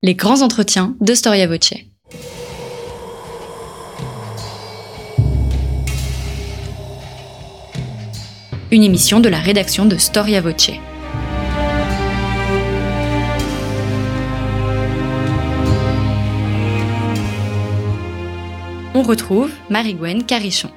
Les grands entretiens de Storia Voce. Une émission de la rédaction de Storia Voce. On retrouve Marie-Gwen Carichon.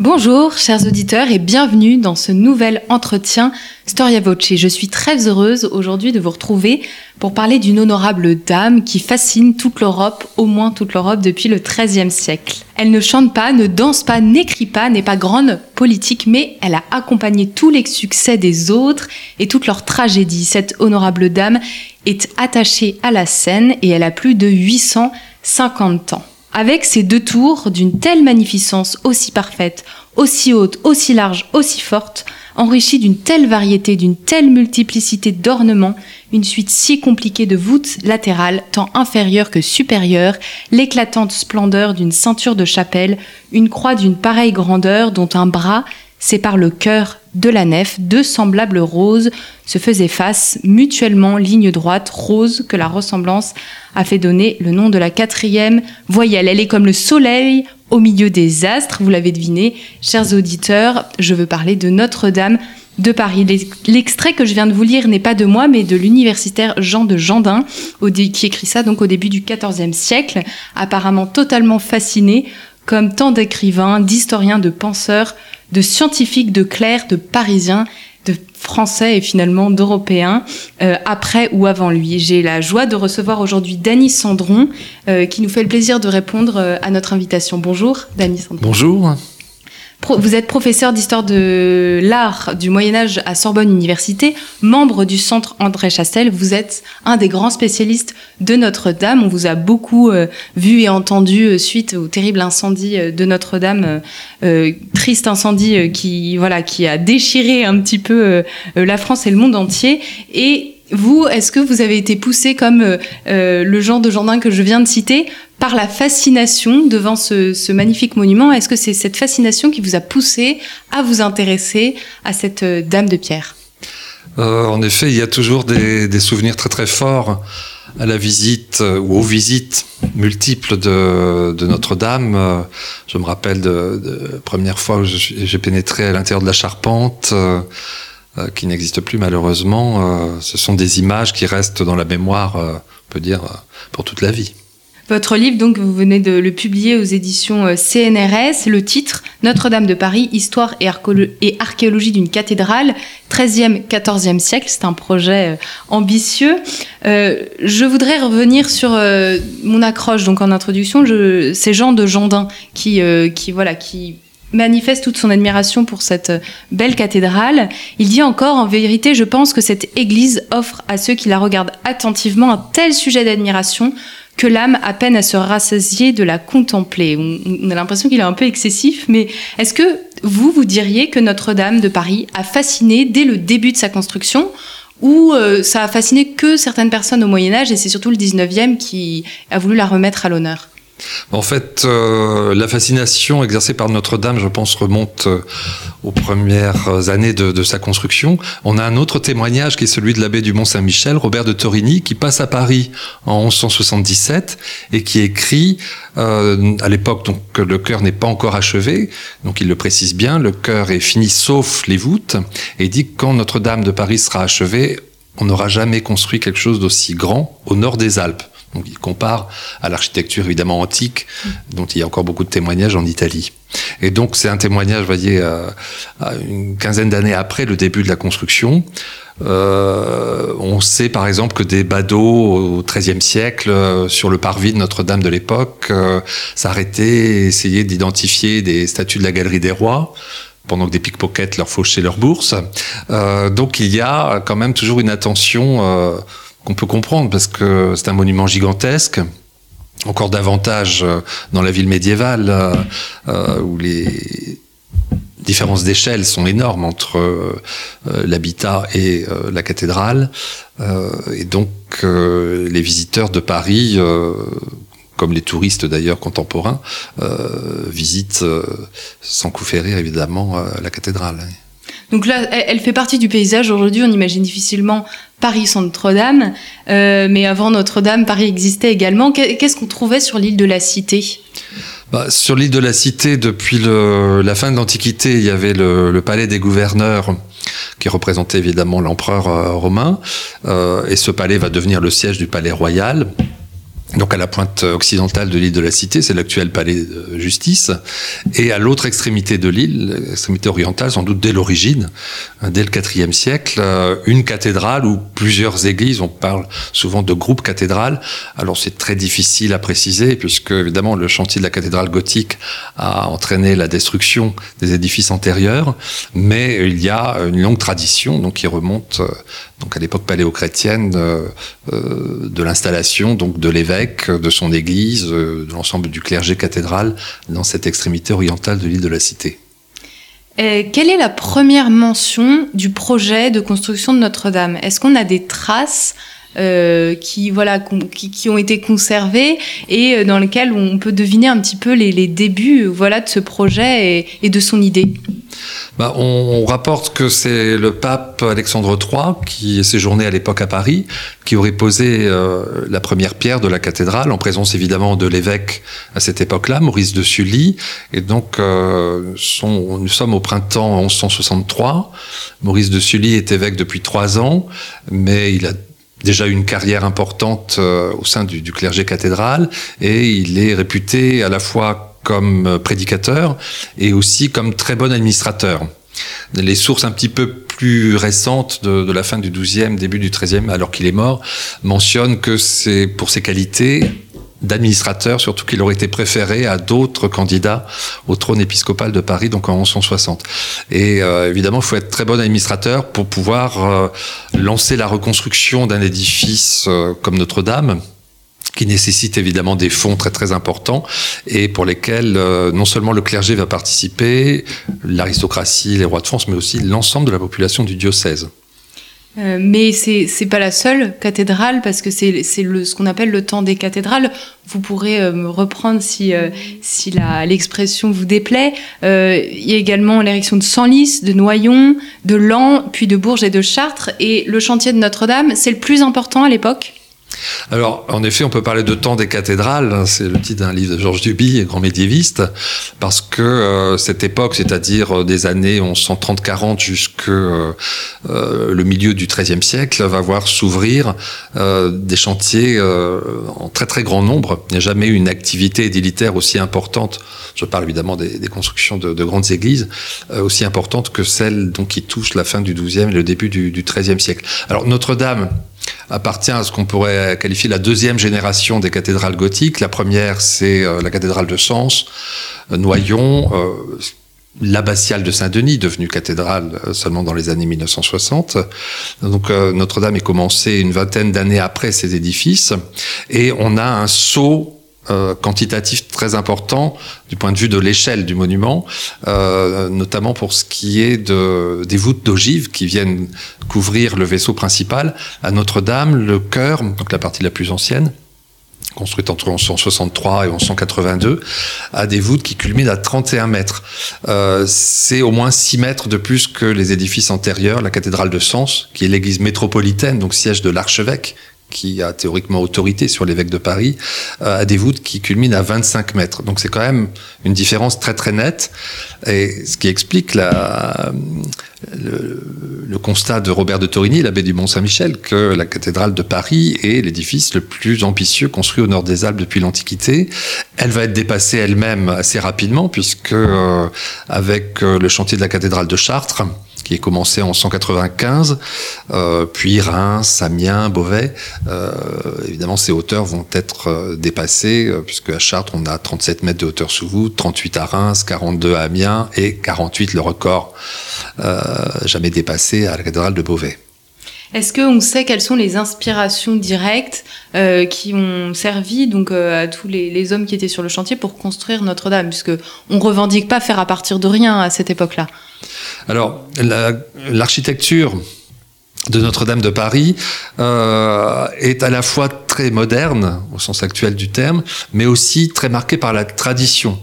Bonjour chers auditeurs et bienvenue dans ce nouvel entretien Storia Voce. Je suis très heureuse aujourd'hui de vous retrouver pour parler d'une honorable dame qui fascine toute l'Europe, au moins toute l'Europe depuis le XIIIe siècle. Elle ne chante pas, ne danse pas, n'écrit pas, n'est pas grande politique, mais elle a accompagné tous les succès des autres et toutes leurs tragédies. Cette honorable dame est attachée à la scène et elle a plus de 850 ans. Avec ces deux tours d'une telle magnificence aussi parfaite, aussi haute, aussi large, aussi forte, enrichie d'une telle variété, d'une telle multiplicité d'ornements, une suite si compliquée de voûtes latérales, tant inférieures que supérieures, l'éclatante splendeur d'une ceinture de chapelle, une croix d'une pareille grandeur dont un bras sépare le cœur de la nef, deux semblables roses se faisaient face, mutuellement ligne droite, rose, que la ressemblance a fait donner le nom de la quatrième voyelle. Elle est comme le soleil au milieu des astres, vous l'avez deviné, chers auditeurs, je veux parler de Notre-Dame de Paris. L'extrait que je viens de vous lire n'est pas de moi, mais de l'universitaire Jean de Jandin, qui écrit ça donc au début du XIVe siècle, apparemment totalement fasciné, comme tant d'écrivains, d'historiens, de penseurs, de scientifiques, de clercs, de parisiens, de français et finalement d'européens, euh, après ou avant lui. J'ai la joie de recevoir aujourd'hui Dany Sandron, euh, qui nous fait le plaisir de répondre euh, à notre invitation. Bonjour, Dany Sandron. Bonjour. Vous êtes professeur d'histoire de l'art du Moyen Âge à Sorbonne Université, membre du Centre André Chastel. Vous êtes un des grands spécialistes de Notre-Dame. On vous a beaucoup euh, vu et entendu euh, suite au terrible incendie euh, de Notre-Dame, triste incendie qui voilà qui a déchiré un petit peu la France et le monde entier. Et vous, est-ce que vous avez été poussé comme le genre de Gendin que je viens de citer par la fascination devant ce, magnifique monument? Est-ce que c'est cette fascination qui vous a poussé à vous intéresser à cette euh, Dame de Pierre? Euh, En effet, il y a toujours des, souvenirs très très forts à la visite euh, ou aux visites multiples de, Notre-Dame. Je me rappelle de, de première fois où j'ai pénétré à l'intérieur de la charpente. Qui n'existe plus malheureusement. ce sont des images qui restent dans la mémoire, on peut dire, pour toute la vie. Votre livre, donc, vous venez de le publier aux éditions euh, CNRS. Le titre, Notre-Dame de Paris, Histoire et, archéologie d'une cathédrale, 13e, 14e siècle. C'est un projet euh, ambitieux. Euh, je voudrais revenir sur mon accroche, donc en introduction. C'est Jean de Jandin qui, voilà, qui manifeste toute son admiration pour cette belle cathédrale. Il dit encore, en vérité, je pense que cette église offre à ceux qui la regardent attentivement un tel sujet d'admiration que l'âme a peine à se rassasier de la contempler. On, a l'impression qu'il est un peu excessif, mais est-ce que vous, vous diriez que Notre-Dame de Paris a fasciné dès le début de sa construction ou euh, ça a fasciné que certaines personnes au Moyen Âge et c'est surtout le 19e qui a voulu la remettre à l'honneur? En fait, euh, la fascination exercée par Notre-Dame, je pense, remonte euh, aux premières années de, sa construction. On a un autre témoignage qui est celui de l'abbé du Mont-Saint-Michel, Robert de Torigny, qui passe à Paris en 1177 et qui écrit, euh, à l'époque donc le chœur n'est pas encore achevé, donc il le précise bien, le chœur est fini sauf les voûtes, et dit que quand Notre-Dame de Paris sera achevée, on n'aura jamais construit quelque chose d'aussi grand au nord des Alpes. Donc il compare à l'architecture évidemment antique, dont il y a encore beaucoup de témoignages en Italie. Et donc c'est un témoignage, vous voyez, euh, une quinzaine d'années après le début de la construction. Euh, on sait par exemple que des badauds au XIIIe siècle, euh, sur le parvis de Notre-Dame de l'époque, s'arrêtaient, essayaient d'identifier des statues de la Galerie des Rois pendant que des pickpockets leur fauchaient leur bourse. donc il y a quand même toujours une attention qu'on peut comprendre parce que c'est un monument gigantesque encore davantage euh, dans la ville médiévale euh, euh, où les différences d'échelle sont énormes entre l'habitat et la cathédrale. et donc les visiteurs de Paris, comme les touristes d'ailleurs contemporains, visitent sans coup évidemment la cathédrale. Donc là, elle fait partie du paysage. Aujourd'hui, on imagine difficilement Paris sans Notre-Dame, euh, mais avant Notre-Dame, Paris existait également. Qu'est-ce qu'on trouvait sur l'île de la Cité? Bah, Sur l'île de la Cité, depuis la fin de l'Antiquité, il y avait le, le, palais des gouverneurs qui représentait évidemment l'empereur euh, romain, euh, et ce palais va devenir le siège du palais royal donc à la pointe occidentale de l'île de la Cité, c'est l'actuel palais de justice, et à l'autre extrémité de l'île, l'extrémité orientale, sans doute dès l'origine, dès le IVe siècle, euh, une cathédrale ou plusieurs églises. On parle souvent de groupe cathédrale. Alors c'est très difficile à préciser puisque évidemment le chantier de la cathédrale gothique a entraîné la destruction des édifices antérieurs, mais il y a une longue tradition donc qui remonte euh, donc à l'époque paléochrétienne euh, de l'installation donc de l'évêque de son église, euh, de l'ensemble du clergé cathédral dans cette extrémité orientale de l'île de la Cité. quelle est la première mention du projet de construction de Notre-Dame? Est-ce qu'on a des traces euh, qui voilà qui, ont été conservées et euh, dans lesquelles on peut deviner un petit peu les, débuts voilà de ce projet et de son idée bah, on, rapporte que c'est le pape Alexandre III qui séjournait à l'époque à Paris, qui aurait posé euh, la première pierre de la cathédrale, en présence évidemment de l'évêque à cette époque-là, Maurice de Sully. Et donc, euh, nous sommes au printemps 1163. Maurice de Sully est évêque depuis trois ans, mais il a déjà une carrière importante euh, au sein du, clergé cathédral et il est réputé à la fois comme euh, prédicateur et aussi comme très bon administrateur. Les sources un petit peu plus récentes de, la fin du XIIe, début du XIIIe, alors qu'il est mort, mentionnent que c'est pour ses qualités d'administrateur, surtout qu'il aurait été préféré à d'autres candidats au trône épiscopal de Paris, donc en 1160. Et euh, évidemment, il faut être très bon administrateur pour pouvoir euh, lancer la reconstruction d'un édifice comme Notre-Dame, qui nécessitent évidemment des fonds très très importants et pour lesquels euh, non seulement le clergé va participer, l'aristocratie, les rois de France, mais aussi l'ensemble de la population du diocèse. Euh, mais c'est c'est pas la seule cathédrale parce que c'est ce qu'on appelle le temps des cathédrales. Vous pourrez euh, me reprendre si si la l'expression vous déplaît. il y a également l'érection de Senlis, de Noyon, de Lens, puis de Bourges et de Chartres. Et le chantier de Notre-Dame, c'est le plus important à l'époque. Alors, en effet, on peut parler de temps des cathédrales, hein, c'est le titre d'un livre de Georges Duby, grand médiéviste, parce que euh, cette époque, c'est-à-dire euh, des années 1130-40 jusque euh, le milieu du XIIIe siècle, va voir s'ouvrir des chantiers en très très grand nombre. Il n'y a jamais eu une activité édilitaire aussi importante, je parle évidemment des, constructions de, grandes églises, aussi importante que celle donc, qui touche la fin du XIIe et le début du XIIIe siècle. Alors Notre-Dame, appartient à ce qu'on pourrait qualifier la deuxième génération des cathédrales gothiques. La première, c'est euh, la cathédrale de Sens, euh, Noyon, euh, l'abbatiale de Saint-Denis, devenue cathédrale seulement dans les années 1960. Donc Notre-Dame est commencée une vingtaine d'années après ces édifices, et on a un saut euh, quantitatif très important du point de vue de l'échelle du monument, euh, notamment pour ce qui est de, des voûtes d'ogives qui viennent couvrir le vaisseau principal. À Notre-Dame, le chœur, donc la partie la plus ancienne, construite entre 1163 et 1182, a des voûtes qui culminent à 31 mètres. Euh, c'est au moins 6 mètres de plus que les édifices antérieurs, la cathédrale de Sens, qui est l'église métropolitaine, donc siège de l'archevêque, qui a théoriquement autorité sur l'évêque de Paris, euh, à des voûtes qui culminent à 25 mètres. Donc c'est quand même une différence très très nette, et ce qui explique le, constat de Robert de Torigny, l'abbé du Mont-Saint-Michel, que la cathédrale de Paris est l'édifice le plus ambitieux construit au nord des Alpes depuis l'Antiquité. Elle va être dépassée elle-même assez rapidement, puisque euh, avec euh, le chantier de la cathédrale de Chartres, qui est commencé en 195, euh, puis Reims, Amiens, Beauvais. Euh, évidemment, ces hauteurs vont être euh, dépassées, puisque à Chartres, on a 37 mètres de hauteur sous voûte, 38 à Reims, 42 à Amiens et 48, le record jamais dépassé à la cathédrale de Beauvais. Est-ce qu'on sait quelles sont les inspirations directes qui ont servi donc à tous les, les, hommes qui étaient sur le chantier pour construire Notre-Dame, puisque on revendique pas faire à partir de rien à cette époque-là Alors l'architecture de Notre-Dame de Paris euh, est à la fois moderne au sens actuel du terme, mais aussi très marqué par la tradition,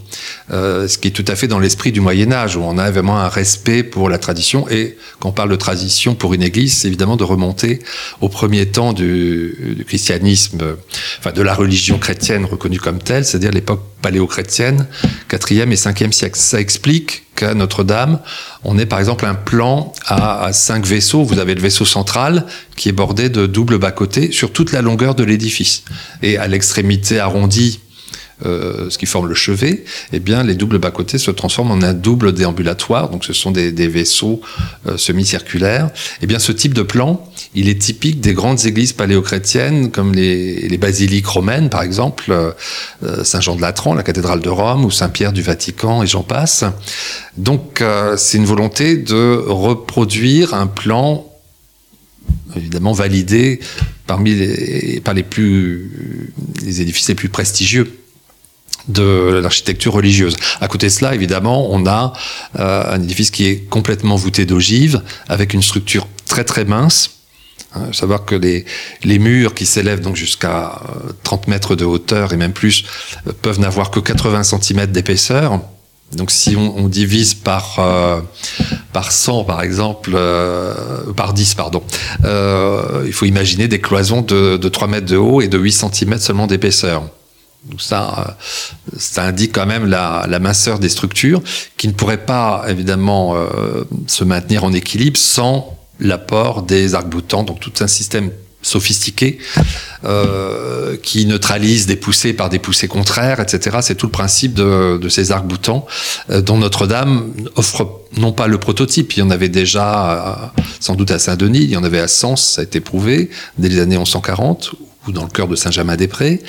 euh, ce qui est tout à fait dans l'esprit du Moyen Âge où on a vraiment un respect pour la tradition et quand on parle de tradition pour une Église, c'est évidemment de remonter au premier temps du, christianisme, enfin de la religion chrétienne reconnue comme telle, c'est-à-dire l'époque paléo-chrétienne, 4e et 5e siècle. Ça explique qu'à Notre-Dame, on est par exemple un plan à, à, cinq vaisseaux. Vous avez le vaisseau central qui est bordé de doubles bas-côtés sur toute la longueur de l'édifice. Et à l'extrémité arrondie, euh, ce qui forme le chevet, eh bien, les doubles bas-côtés se transforment en un double déambulatoire. Donc, ce sont des, des vaisseaux euh, semi-circulaires. Eh bien, ce type de plan, il est typique des grandes églises paléochrétiennes, comme les, les basiliques romaines, par exemple, euh, Saint-Jean de Latran, la cathédrale de Rome, ou Saint-Pierre du Vatican, et j'en passe. Donc, euh, c'est une volonté de reproduire un plan évidemment validé parmi les, par les plus les édifices les plus prestigieux de l'architecture religieuse. À côté de cela, évidemment, on a euh, un édifice qui est complètement voûté d'ogives, avec une structure très très mince. Hein, savoir que les, les murs qui s'élèvent donc jusqu'à 30 mètres de hauteur et même plus euh, peuvent n'avoir que 80 cm d'épaisseur. Donc si on, divise par euh, par 100 par exemple, euh, par 10 pardon, euh, il faut imaginer des cloisons de, de 3 mètres de haut et de 8 cm seulement d'épaisseur. Donc ça, ça indique quand même la, la, minceur des structures qui ne pourraient pas évidemment se maintenir en équilibre sans l'apport des arcs-boutants, donc tout un système sophistiqué euh, qui neutralise des poussées par des poussées contraires, etc. C'est tout le principe de, de ces arcs-boutants euh, dont Notre-Dame offre non pas le prototype, il y en avait déjà euh, sans doute à Saint-Denis, il y en avait à Sens, ça a été prouvé dès les années 1140 ou dans le cœur de Saint-Germain-des-Prés,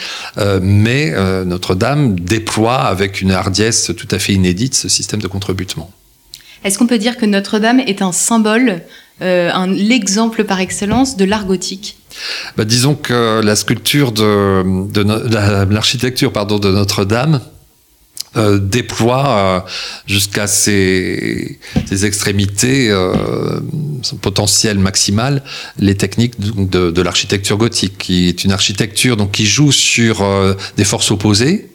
mais Notre-Dame déploie avec une hardiesse tout à fait inédite ce système de contrebutement. Est-ce qu'on peut dire que Notre-Dame est un symbole, euh, l'exemple par excellence de l'art gothique. Bah, Disons que la sculpture de, l'architecture pardon de Notre-Dame euh, déploie euh, jusqu'à ses, extrémités, son potentiel maximal, les techniques de, de l'architecture gothique, qui est une architecture donc qui joue sur des forces opposées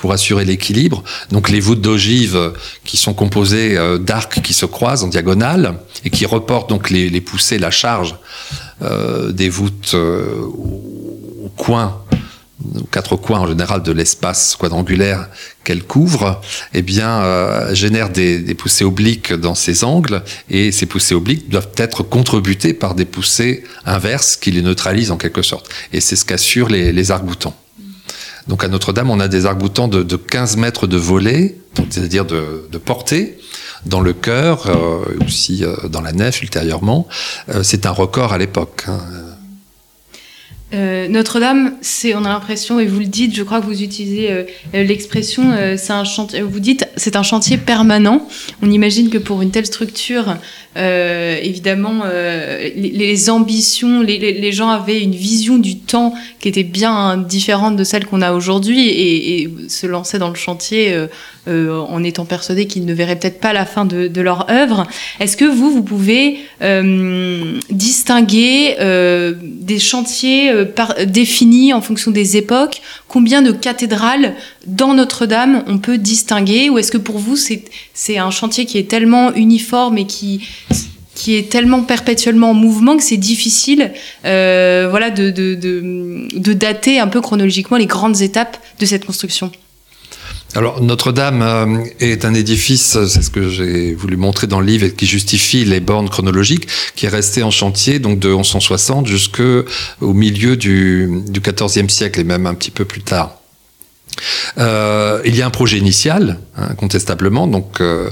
pour assurer l'équilibre. Donc les voûtes d'ogive qui sont composées euh, d'arcs qui se croisent en diagonale et qui reportent donc les, les poussées, la charge euh, des voûtes au, au coin quatre coins en général de l'espace quadrangulaire qu'elle couvre, eh bien, euh, des, des, poussées obliques dans ces angles, et ces poussées obliques doivent être contrebutées par des poussées inverses qui les neutralisent en quelque sorte. Et c'est ce qu'assurent les, les arcs-boutants. Donc à Notre-Dame, on a des arcs-boutants de, de 15 mètres de volée, c'est-à-dire de, de, portée, dans le chœur, euh, aussi euh, dans la nef ultérieurement. Euh, c'est un record à l'époque. Hein. Euh, Notre-Dame, c'est, on a l'impression, et vous le dites, je crois que vous utilisez euh, l'expression, euh, c'est un chantier, vous dites, c'est un chantier permanent. On imagine que pour une telle structure, euh, évidemment, les, les, ambitions, les, les, gens avaient une vision du temps qui était bien différente de celle qu'on a aujourd'hui et, et, se lançaient dans le chantier en étant persuadés qu'ils ne verraient peut-être pas la fin de, de leur œuvre. Est-ce que vous, vous pouvez distinguer des chantiers par, défini en fonction des époques? Combien de cathédrales dans Notre-Dame on peut distinguer? Ou est-ce que pour vous, c'est un chantier qui est tellement uniforme et qui, qui est tellement perpétuellement en mouvement que c'est difficile euh, voilà, de, de, de, de dater un peu chronologiquement les grandes étapes de cette construction? Alors Notre-Dame euh, est un édifice, c'est ce que j'ai voulu montrer dans le livre, et qui justifie les bornes chronologiques, qui est resté en chantier donc de 1160 jusqu'au milieu du, du 14e siècle et même un petit peu plus tard. Euh, il y a un projet initial, hein, contestablement, donc euh,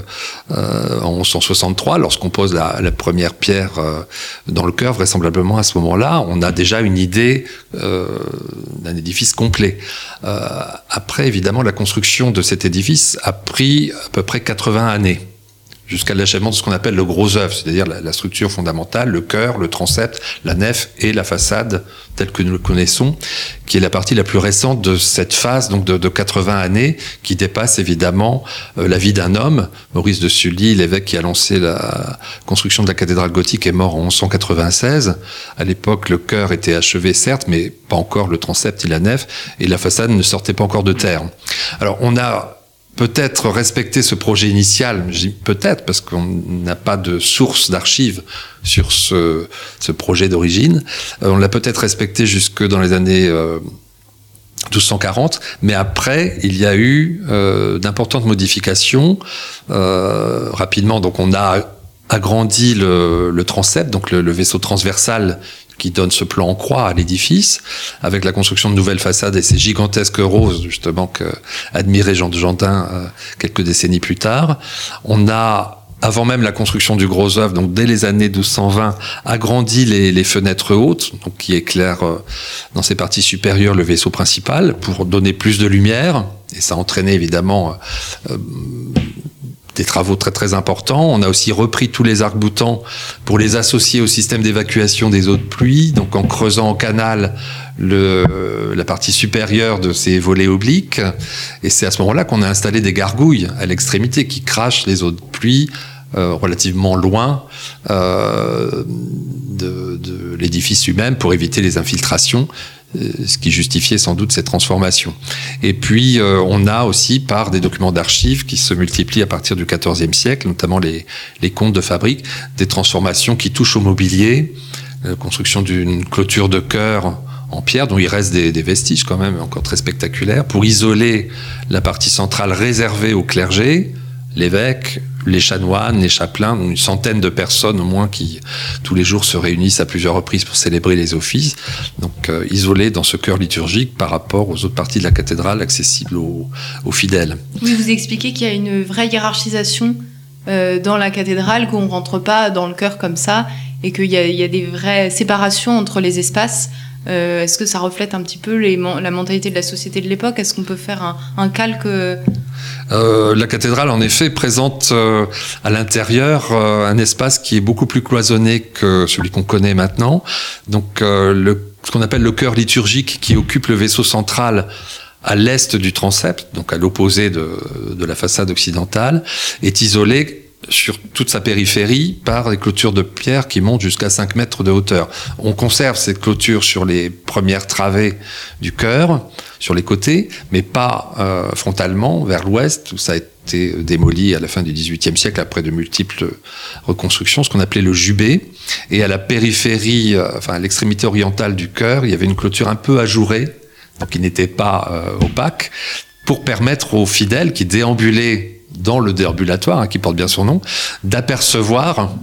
euh, en 1163, lorsqu'on pose la, la, première pierre euh, dans le cœur, vraisemblablement à ce moment-là, on a déjà une idée d'un édifice complet. Après, évidemment, la construction de cet édifice a pris à peu près 80 années jusqu'à l'achèvement de ce qu'on appelle le gros œuvre, c'est-à-dire la, structure fondamentale, le chœur, le transept, la nef et la façade telle que nous le connaissons, qui est la partie la plus récente de cette phase, donc de, de 80 années, qui dépasse évidemment euh, la vie d'un homme. Maurice de Sully, l'évêque qui a lancé la construction de la cathédrale gothique, est mort en 1196. À l'époque, le chœur était achevé, certes, mais pas encore le transept et la nef, et la façade ne sortait pas encore de terre. Alors, on a peut-être respecter ce projet initial, peut-être parce qu'on n'a pas de source d'archives sur ce, projet d'origine. Euh, on l'a peut-être respecté jusque dans les années 1240, euh, mais après, il y a eu euh, d'importantes modifications rapidement. Donc, on a agrandi le, transept, donc le, vaisseau transversal qui donne ce plan en croix à l'édifice, avec la construction de nouvelles façades et ces gigantesques roses, justement, que admirait Jean de Jandin euh, quelques décennies plus tard. On a avant même la construction du gros œuvre, donc dès les années 1220, agrandi les, fenêtres hautes, donc qui éclairent euh, dans ses parties supérieures le vaisseau principal pour donner plus de lumière. Et ça entraînait évidemment euh, des travaux très très importants. On a aussi repris tous les arcs-boutants pour les associer au système d'évacuation des eaux de pluie, donc en creusant en canal la partie supérieure de ces volets obliques. Et c'est à ce moment-là qu'on a installé des gargouilles à l'extrémité qui crachent les eaux de pluie euh, relativement loin euh, de, l'édifice lui-même pour éviter les infiltrations ce qui justifiait sans doute cette transformation. Et puis, euh, on a aussi, par des documents d'archives qui se multiplient à partir du XIVe siècle, notamment les, les comptes de fabrique, des transformations qui touchent au mobilier, la construction d'une clôture de chœur en pierre, dont il reste des, des, vestiges quand même encore très spectaculaires, pour isoler la partie centrale réservée au clergé, l'évêque, les chanoines, les chapelains, une centaine de personnes au moins qui tous les jours se réunissent à plusieurs reprises pour célébrer les offices, donc euh, isolés dans ce cœur liturgique par rapport aux autres parties de la cathédrale accessibles aux, fidèles. Oui, vous expliquez qu'il y a une vraie hiérarchisation euh, dans la cathédrale, qu'on ne rentre pas dans le cœur comme ça, et qu'il y, y, a des vraies séparations entre les espaces. Euh, est-ce que ça reflète un petit peu la mentalité de la société de l'époque? Est-ce qu'on peut faire un, calque euh, la cathédrale, en effet, présente euh, à l'intérieur euh, un espace qui est beaucoup plus cloisonné que celui qu'on connaît maintenant. Donc, ce qu'on appelle le cœur liturgique qui occupe le vaisseau central à l'est du transept, donc à l'opposé de la façade occidentale, est isolé sur toute sa périphérie par des clôtures de pierre qui montent jusqu'à 5 mètres de hauteur. On conserve cette clôture sur les premières travées du chœur, sur les côtés, mais pas euh, frontalement vers l'ouest, où ça a été démoli à la fin du XVIIIe siècle après de multiples reconstructions, ce qu'on appelait le jubé. Et à la périphérie, euh, enfin à l'extrémité orientale du chœur, il y avait une clôture un peu ajourée, donc qui n'était pas euh, opaque, pour permettre aux fidèles qui déambulaient dans le déambulatoire, hein, qui porte bien son nom, d'apercevoir,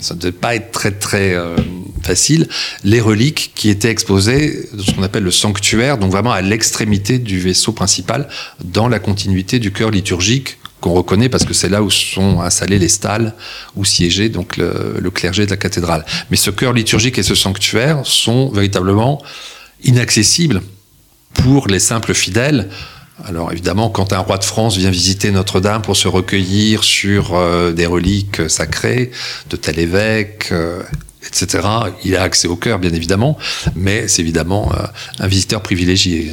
ça ne devait pas être très très euh, facile, les reliques qui étaient exposées dans ce qu'on appelle le sanctuaire, donc vraiment à l'extrémité du vaisseau principal, dans la continuité du cœur liturgique qu'on reconnaît parce que c'est là où sont installés les stalles, où siégeait donc le, le clergé de la cathédrale. Mais ce cœur liturgique et ce sanctuaire sont véritablement inaccessibles pour les simples fidèles alors évidemment, quand un roi de France vient visiter Notre-Dame pour se recueillir sur euh, des reliques sacrées de tel évêque, euh, etc., il a accès au cœur, bien évidemment, mais c'est évidemment euh, un visiteur privilégié.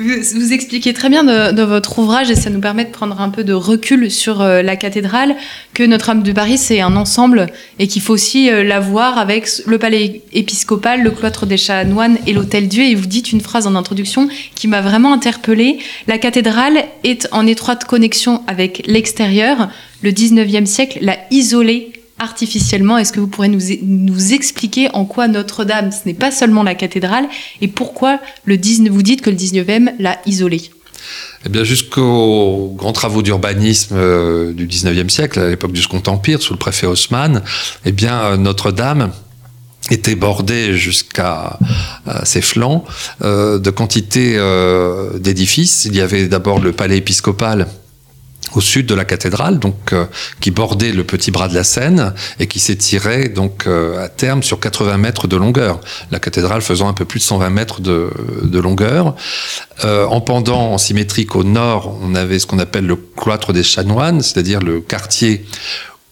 Vous, expliquez très bien dans votre ouvrage, et ça nous permet de prendre un peu de recul sur euh, la cathédrale, que Notre-Dame de Paris, c'est un ensemble et qu'il faut aussi euh, la voir avec le palais épiscopal, le cloître des chanoines et l'hôtel Dieu. Et vous dites une phrase en introduction qui m'a vraiment interpellée. La cathédrale est en étroite connexion avec l'extérieur. Le 19e siècle l'a isolée artificiellement. Est-ce que vous pourrez nous, nous expliquer en quoi Notre-Dame, ce n'est pas seulement la cathédrale, et pourquoi le 19, vous dites que le 19e l'a isolée? Eh bien, jusqu'aux grands travaux d'urbanisme euh, du 19e siècle, à l'époque du Second Empire, sous le préfet Haussmann, eh bien, euh, Notre-Dame était bordée jusqu'à ses flancs euh, de quantités d'édifices. Il y avait d'abord le palais épiscopal au sud de la cathédrale, donc euh, qui bordait le petit bras de la Seine et qui s'étirait donc euh, à terme sur 80 mètres de longueur. La cathédrale faisant un peu plus de 120 mètres de, longueur. Euh, en pendant, en symétrique au nord, on avait ce qu'on appelle le cloître des chanoines, c'est-à-dire le quartier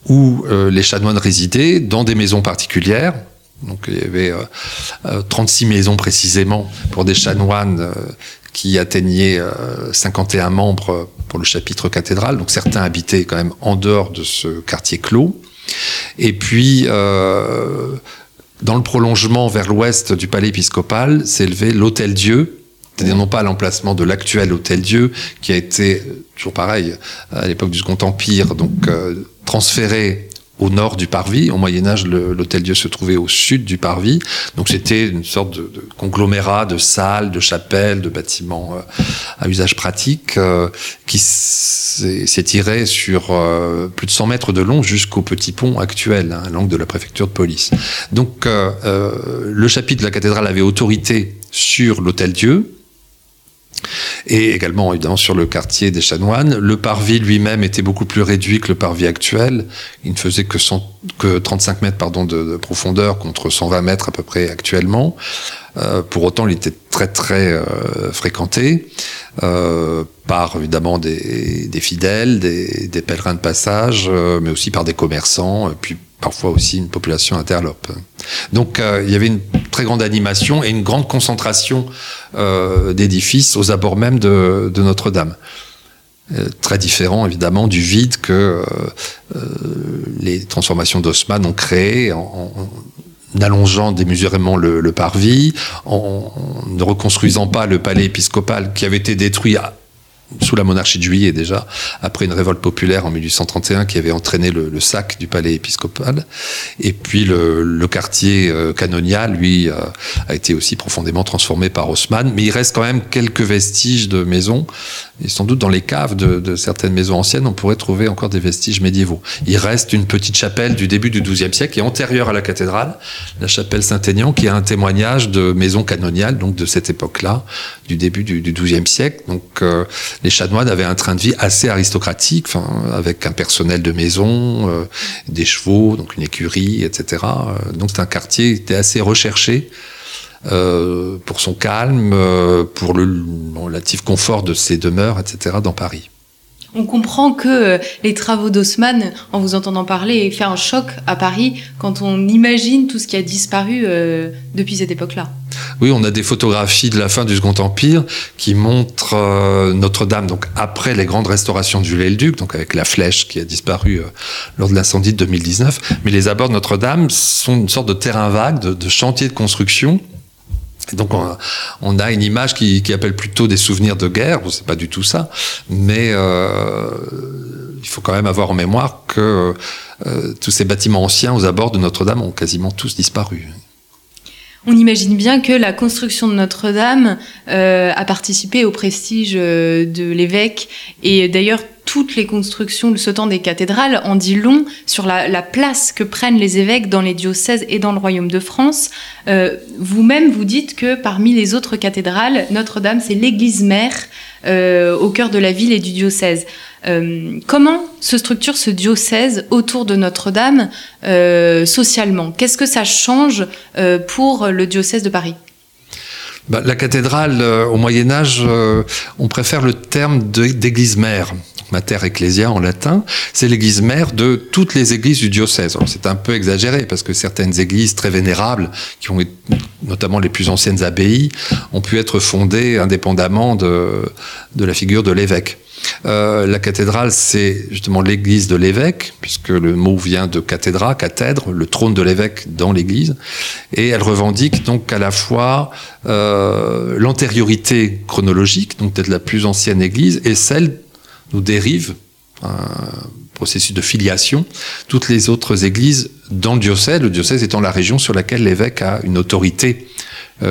où les chanoines résidaient dans des maisons particulières. Donc il y avait 36 maisons précisément pour des chanoines qui atteignaient 51 membres pour le chapitre cathédral. Donc certains habitaient quand même en dehors de ce quartier clos. Et puis, euh, dans le prolongement vers l'ouest du palais épiscopal, s'élevait l'Hôtel Dieu, c'est-à-dire non pas l'emplacement de l'actuel Hôtel Dieu, qui a été, toujours pareil, à l'époque du Second Empire, donc euh, transféré au nord du parvis. Au Moyen Âge, l'Hôtel Dieu se trouvait au sud du parvis. Donc c'était une sorte de, conglomérat de salles, de chapelles, de bâtiments euh, à usage pratique euh, qui s'étirait sur euh, plus de 100 mètres de long jusqu'au petit pont actuel, hein, l'angle de la préfecture de police. Donc le chapitre de la cathédrale avait autorité sur l'Hôtel Dieu, et également évidemment sur le quartier des Chanoines. Le parvis lui-même était beaucoup plus réduit que le parvis actuel. Il ne faisait que, que 35 mètres de, profondeur contre 120 mètres à peu près actuellement. Euh, pour autant, il était très très euh, fréquenté euh, par évidemment des, fidèles, des, pèlerins de passage, mais aussi par des commerçants, puis parfois aussi une population interlope. Donc euh, il y avait une très grande animation et une grande concentration euh, d'édifices aux abords même de, Notre-Dame. Euh, très différent évidemment du vide que les transformations d'Haussmann ont créé en, allongeant démesurément le, le parvis, en, en, ne reconstruisant pas le palais épiscopal qui avait été détruit à, sous la monarchie de Juillet déjà, après une révolte populaire en 1831 qui avait entraîné le, le sac du palais épiscopal. Et puis le, le quartier euh, canonial, lui, euh, a été aussi profondément transformé par Haussmann. Mais il reste quand même quelques vestiges de maisons. Et sans doute dans les caves de, de, certaines maisons anciennes, on pourrait trouver encore des vestiges médiévaux. Il reste une petite chapelle du début du XIIe siècle, est antérieure à la cathédrale, la chapelle Saint-Aignan, qui a un témoignage de maison canoniale, donc de cette époque-là, du début du, du XIIe siècle. Donc euh, les Chanoines avaient un train de vie assez aristocratique, avec un personnel de maison, euh, des chevaux, donc une écurie, etc. Euh, donc c'est un quartier qui était assez recherché. Euh, pour son calme, pour le relatif confort de ses demeures, etc., dans Paris. On comprend que les travaux d'Haussmann, en vous entendant parler, fait un choc à Paris quand on imagine tout ce qui a disparu depuis cette époque-là. Oui, on a des photographies de la fin du Second Empire qui montrent euh, Notre-Dame, donc après les grandes restaurations du Viollet-le-Duc, donc avec la flèche qui a disparu euh, lors de l'incendie de 2019. Mais les abords de Notre-Dame sont une sorte de terrain vague, de, de chantier de construction et donc on a, une image qui, appelle plutôt des souvenirs de guerre. C'est pas du tout ça, mais euh, il faut quand même avoir en mémoire que tous ces bâtiments anciens aux abords de Notre-Dame ont quasiment tous disparu. On imagine bien que la construction de Notre-Dame euh, a participé au prestige euh, de l'évêque et d'ailleurs toutes les constructions ce temps des cathédrales en dit long sur la, la, place que prennent les évêques dans les diocèses et dans le royaume de France. Euh, Vous-même, vous dites que parmi les autres cathédrales, Notre-Dame, c'est l'église mère au cœur de la ville et du diocèse. Euh, comment se structure ce diocèse autour de Notre-Dame euh, socialement? Qu'est-ce que ça change euh, pour le diocèse de Paris? Bah, La cathédrale, au Moyen Âge, on préfère le terme d'église mère. Mater Ecclesia en latin, c'est l'église mère de toutes les églises du diocèse. C'est un peu exagéré parce que certaines églises très vénérables, qui ont notamment les plus anciennes abbayes, ont pu être fondées indépendamment de la figure de l'évêque. Euh, la cathédrale, c'est justement l'église de l'évêque, puisque le mot vient de cathédra, cathèdre, le trône de l'évêque dans l'église, et elle revendique donc à la fois euh, l'antériorité chronologique, donc peut-être la plus ancienne église, et celle nous dérive un processus de filiation toutes les autres églises dans le diocèse, le diocèse étant la région sur laquelle l'évêque a une autorité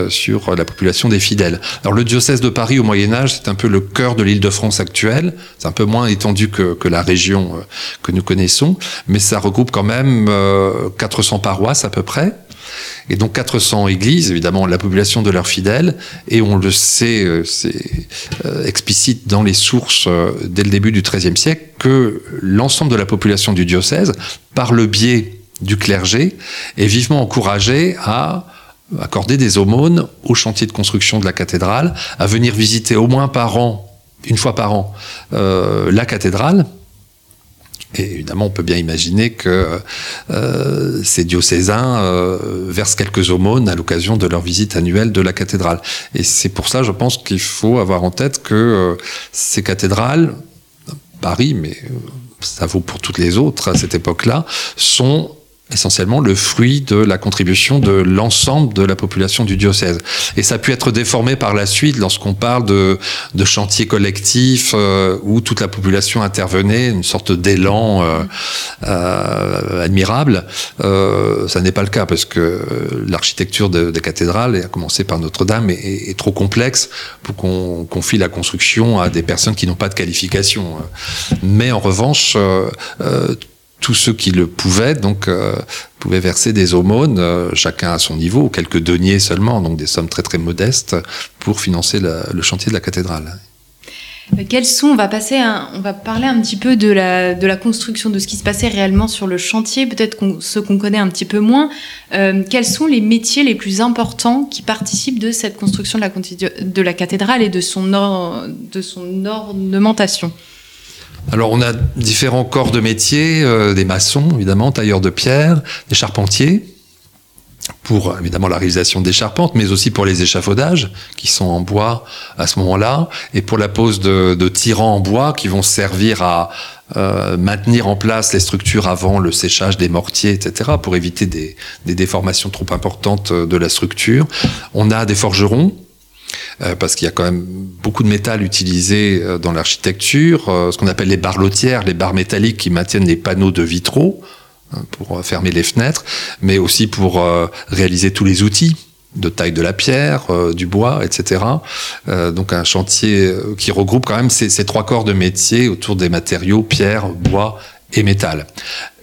sur la population des fidèles. Alors le diocèse de Paris au Moyen Âge, c'est un peu le cœur de l'Île-de-France actuelle. C'est un peu moins étendu que, que la région que nous connaissons, mais ça regroupe quand même 400 paroisses à peu près. Et donc 400 églises, évidemment, la population de leurs fidèles, et on le sait, euh, c'est euh, explicite dans les sources euh, dès le début du XIIIe siècle, que l'ensemble de la population du diocèse, par le biais du clergé, est vivement encouragé à accorder des aumônes au chantier de construction de la cathédrale, à venir visiter au moins par an, une fois par an, la cathédrale, et évidemment, on peut bien imaginer que euh, ces diocésains euh, versent quelques aumônes à l'occasion de leur visite annuelle de la cathédrale. Et c'est pour ça, je pense qu'il faut avoir en tête que euh, ces cathédrales, Paris, mais ça vaut pour toutes les autres à cette époque-là, sont essentiellement le fruit de la contribution de l'ensemble de la population du diocèse. Et ça a pu être déformé par la suite lorsqu'on parle de, de chantiers collectifs euh, où toute la population intervenait, une sorte d'élan euh, euh, admirable. Euh, ça n'est pas le cas parce que l'architecture des de cathédrales, à commencer par Notre-Dame, est, est, trop complexe pour qu'on confie la construction à des personnes qui n'ont pas de qualification. Mais en revanche, euh, tous ceux qui le pouvaient, donc, euh, pouvaient verser des aumônes, euh, chacun à son niveau, quelques deniers seulement, donc des sommes très très modestes, pour financer le chantier de la cathédrale. Euh, quels sont, on va passer, on va parler un petit peu de la, de la construction, de ce qui se passait réellement sur le chantier, peut-être qu ceux qu'on connaît un petit peu moins. Quels sont les métiers les plus importants qui participent de cette construction de la, cathédrale et de son, de son ornementation? Alors on a différents corps de métiers, euh, des maçons évidemment, tailleurs de pierre, des charpentiers pour évidemment la réalisation des charpentes, mais aussi pour les échafaudages qui sont en bois à ce moment-là, et pour la pose de, de tirants en bois qui vont servir à euh, maintenir en place les structures avant le séchage des mortiers, etc., pour éviter des, des déformations trop importantes de la structure. On a des forgerons euh, parce qu'il y a quand même beaucoup de métal utilisé euh, dans l'architecture, euh, ce qu'on appelle les barlotières, les barres métalliques qui maintiennent les panneaux de vitraux hein, pour fermer les fenêtres, mais aussi pour réaliser tous les outils de taille de la pierre, du bois, etc. donc un chantier qui regroupe quand même ces, trois corps de métier autour des matériaux pierre, bois et métal.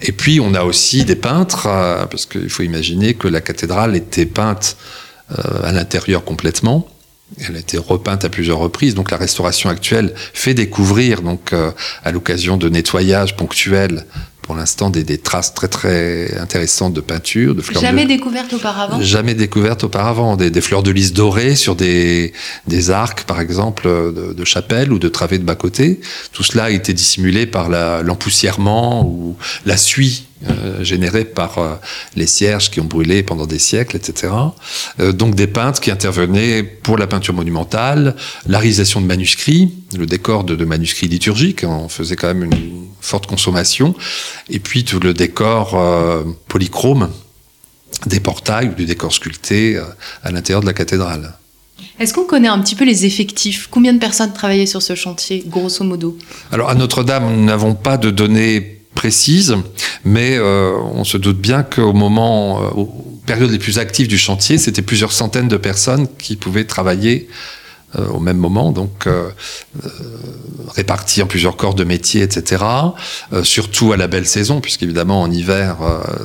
Et puis on a aussi des peintres, parce qu'il faut imaginer que la cathédrale était peinte à l'intérieur complètement. Elle a été repeinte à plusieurs reprises, donc la restauration actuelle fait découvrir, donc euh, à l'occasion de nettoyages ponctuels, pour l'instant des, des, traces très très intéressantes de peinture, de fleurs. Jamais de... découvertes auparavant? Jamais découvertes auparavant, des, des, fleurs de lys dorées sur des, des arcs, par exemple, de, de chapelle ou de travées de bas côté. Tout cela a été dissimulé par l'empoussièrement ou la suie euh, générés par euh, les cierges qui ont brûlé pendant des siècles, etc. Euh, donc des peintres qui intervenaient pour la peinture monumentale, la réalisation de manuscrits, le décor de, de manuscrits liturgiques, on faisait quand même une forte consommation, et puis tout le décor polychrome des portails ou du décor sculpté à l'intérieur de la cathédrale. Est-ce qu'on connaît un petit peu les effectifs? Combien de personnes travaillaient sur ce chantier, grosso modo? Alors à Notre-Dame, nous n'avons pas de données précise, mais euh, on se doute bien qu'au moment, euh, aux périodes les plus actives du chantier, c'était plusieurs centaines de personnes qui pouvaient travailler euh, au même moment, donc euh, euh, répartis en plusieurs corps de métier, etc. surtout à la belle saison, puisqu'évidemment en hiver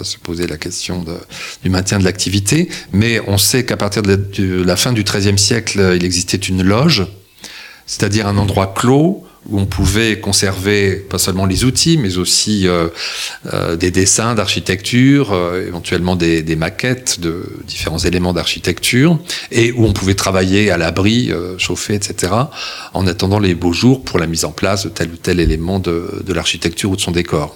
se posait la question de, du maintien de l'activité. Mais on sait qu'à partir de la fin du XIIIe siècle, il existait une loge, c'est-à-dire un endroit clos où on pouvait conserver pas seulement les outils, mais aussi euh, euh, des dessins d'architecture, euh, éventuellement des, maquettes de différents éléments d'architecture, et où on pouvait travailler à l'abri, euh, chauffer, etc., en attendant les beaux jours pour la mise en place de tel ou tel élément de l'architecture ou de son décor.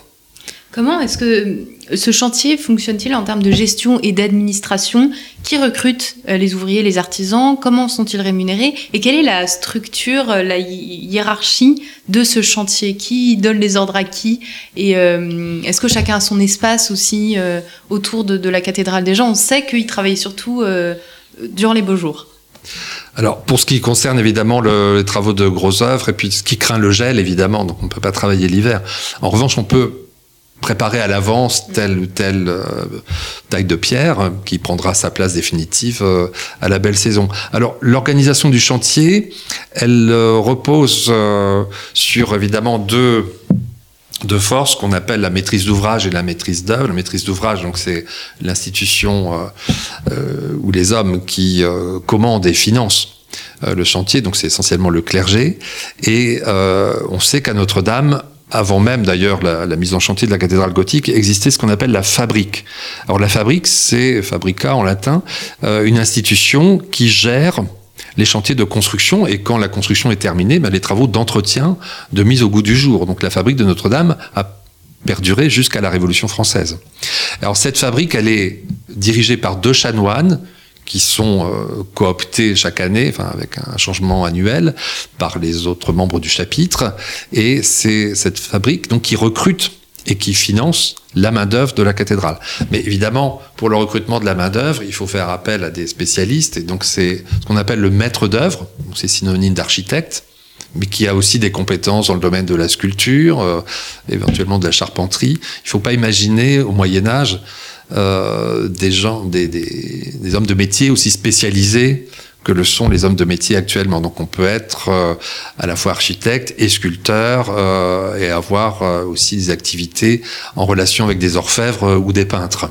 Comment est-ce que ce chantier fonctionne-t-il en termes de gestion et d'administration Qui recrute euh, les ouvriers, les artisans Comment sont-ils rémunérés Et quelle est la structure, euh, la hiérarchie de ce chantier Qui donne les ordres à qui Et euh, est-ce que chacun a son espace aussi euh, autour de, la cathédrale des gens On sait qu'ils travaillent surtout euh, durant les beaux jours. Alors, pour ce qui concerne évidemment le, les travaux de grosses œuvres, et puis ce qui craint le gel, évidemment, donc on ne peut pas travailler l'hiver. En revanche, on peut préparer à l'avance telle ou telle euh, taille de pierre qui prendra sa place définitive euh, à la belle saison. Alors l'organisation du chantier, elle euh, repose sur évidemment deux forces qu'on appelle la maîtrise d'ouvrage et la maîtrise d'œuvre. La maîtrise d'ouvrage, donc c'est l'institution ou les hommes qui commandent et financent le chantier, donc c'est essentiellement le clergé. Et on sait qu'à Notre-Dame, avant même d'ailleurs la, mise en chantier de la cathédrale gothique, existait ce qu'on appelle la fabrique. Alors la fabrique, c'est fabrica en latin, euh, une institution qui gère les chantiers de construction et quand la construction est terminée, ben, les travaux d'entretien, de mise au goût du jour. Donc la fabrique de Notre-Dame a perduré jusqu'à la Révolution française. Alors cette fabrique, elle est dirigée par deux chanoines, qui sont euh, cooptés chaque année, enfin avec un changement annuel, par les autres membres du chapitre. Et c'est cette fabrique donc qui recrute et qui finance la main-d'œuvre de la cathédrale. Mais évidemment, pour le recrutement de la main-d'œuvre, il faut faire appel à des spécialistes, et donc c'est ce qu'on appelle le maître d'œuvre, c'est synonyme d'architecte, mais qui a aussi des compétences dans le domaine de la sculpture, euh, éventuellement de la charpenterie. Il ne faut pas imaginer au Moyen Âge euh, des gens, des, des, des, hommes de métier aussi spécialisés que le sont les hommes de métier actuellement. Donc on peut être euh, à la fois architecte et sculpteur euh, et avoir euh, aussi des activités en relation avec des orfèvres ou des peintres.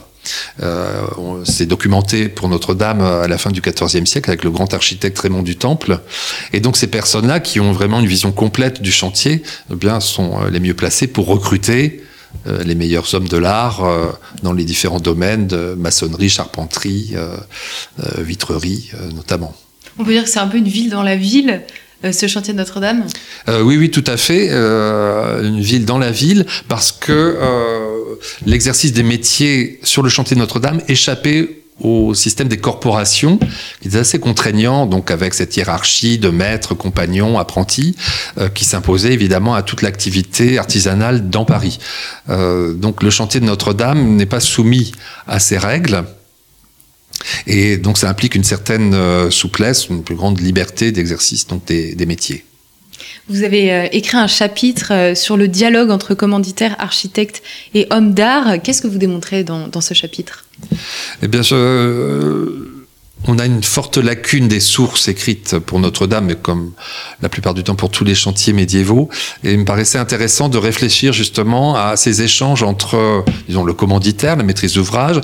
Euh, c'est documenté pour Notre-Dame à la fin du XIVe siècle avec le grand architecte Raymond du Temple. Et donc ces personnes-là qui ont vraiment une vision complète du chantier, eh bien sont les mieux placées pour recruter euh, les meilleurs hommes de l'art euh, dans les différents domaines de maçonnerie, charpenterie, euh, vitrerie notamment. On peut dire que c'est un peu une ville dans la ville, ce chantier de Notre-Dame? Oui, oui, tout à fait. une ville dans la ville, parce que l'exercice des métiers sur le chantier de Notre-Dame échappait au système des corporations, qui est assez contraignant, donc avec cette hiérarchie de maîtres, compagnons, apprentis, euh, qui s'imposait évidemment à toute l'activité artisanale dans Paris. Euh, donc le chantier de Notre-Dame n'est pas soumis à ces règles. Et donc ça implique une certaine euh, souplesse, une plus grande liberté d'exercice des métiers. Vous avez euh, écrit un chapitre euh, sur le dialogue entre commanditaires, architectes et hommes d'art. Qu'est-ce que vous démontrez dans, ce chapitre? Eh bien, euh, on a une forte lacune des sources écrites pour Notre-Dame, comme la plupart du temps pour tous les chantiers médiévaux. Et il me paraissait intéressant de réfléchir justement à ces échanges entre, disons, le commanditaire, la maîtrise d'ouvrage,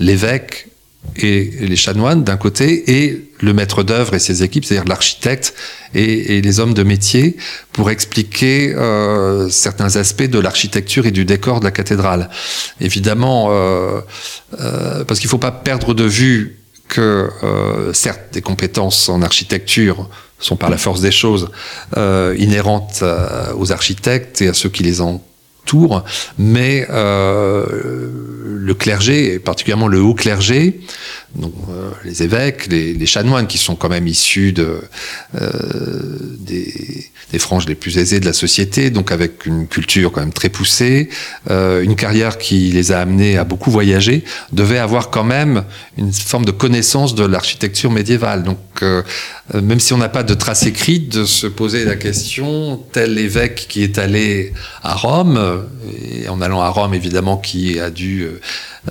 l'évêque et les chanoines d'un côté et le maître d'œuvre et ses équipes, c'est-à-dire l'architecte et, les hommes de métier, pour expliquer euh, certains aspects de l'architecture et du décor de la cathédrale. Évidemment, euh, euh, parce qu'il ne faut pas perdre de vue que, euh, certes, des compétences en architecture sont par la force des choses euh, inhérentes euh, aux architectes et à ceux qui les entourent, mais le clergé, et particulièrement le haut clergé, donc, euh, les évêques, les, chanoines qui sont quand même issus euh, des, des, franges les plus aisées de la société, donc avec une culture quand même très poussée, euh, une carrière qui les a amenés à beaucoup voyager, devaient avoir quand même une forme de connaissance de l'architecture médiévale. Donc euh, même si on n'a pas de trace écrite, de se poser la question, tel évêque qui est allé à Rome, et en allant à Rome évidemment qui a dû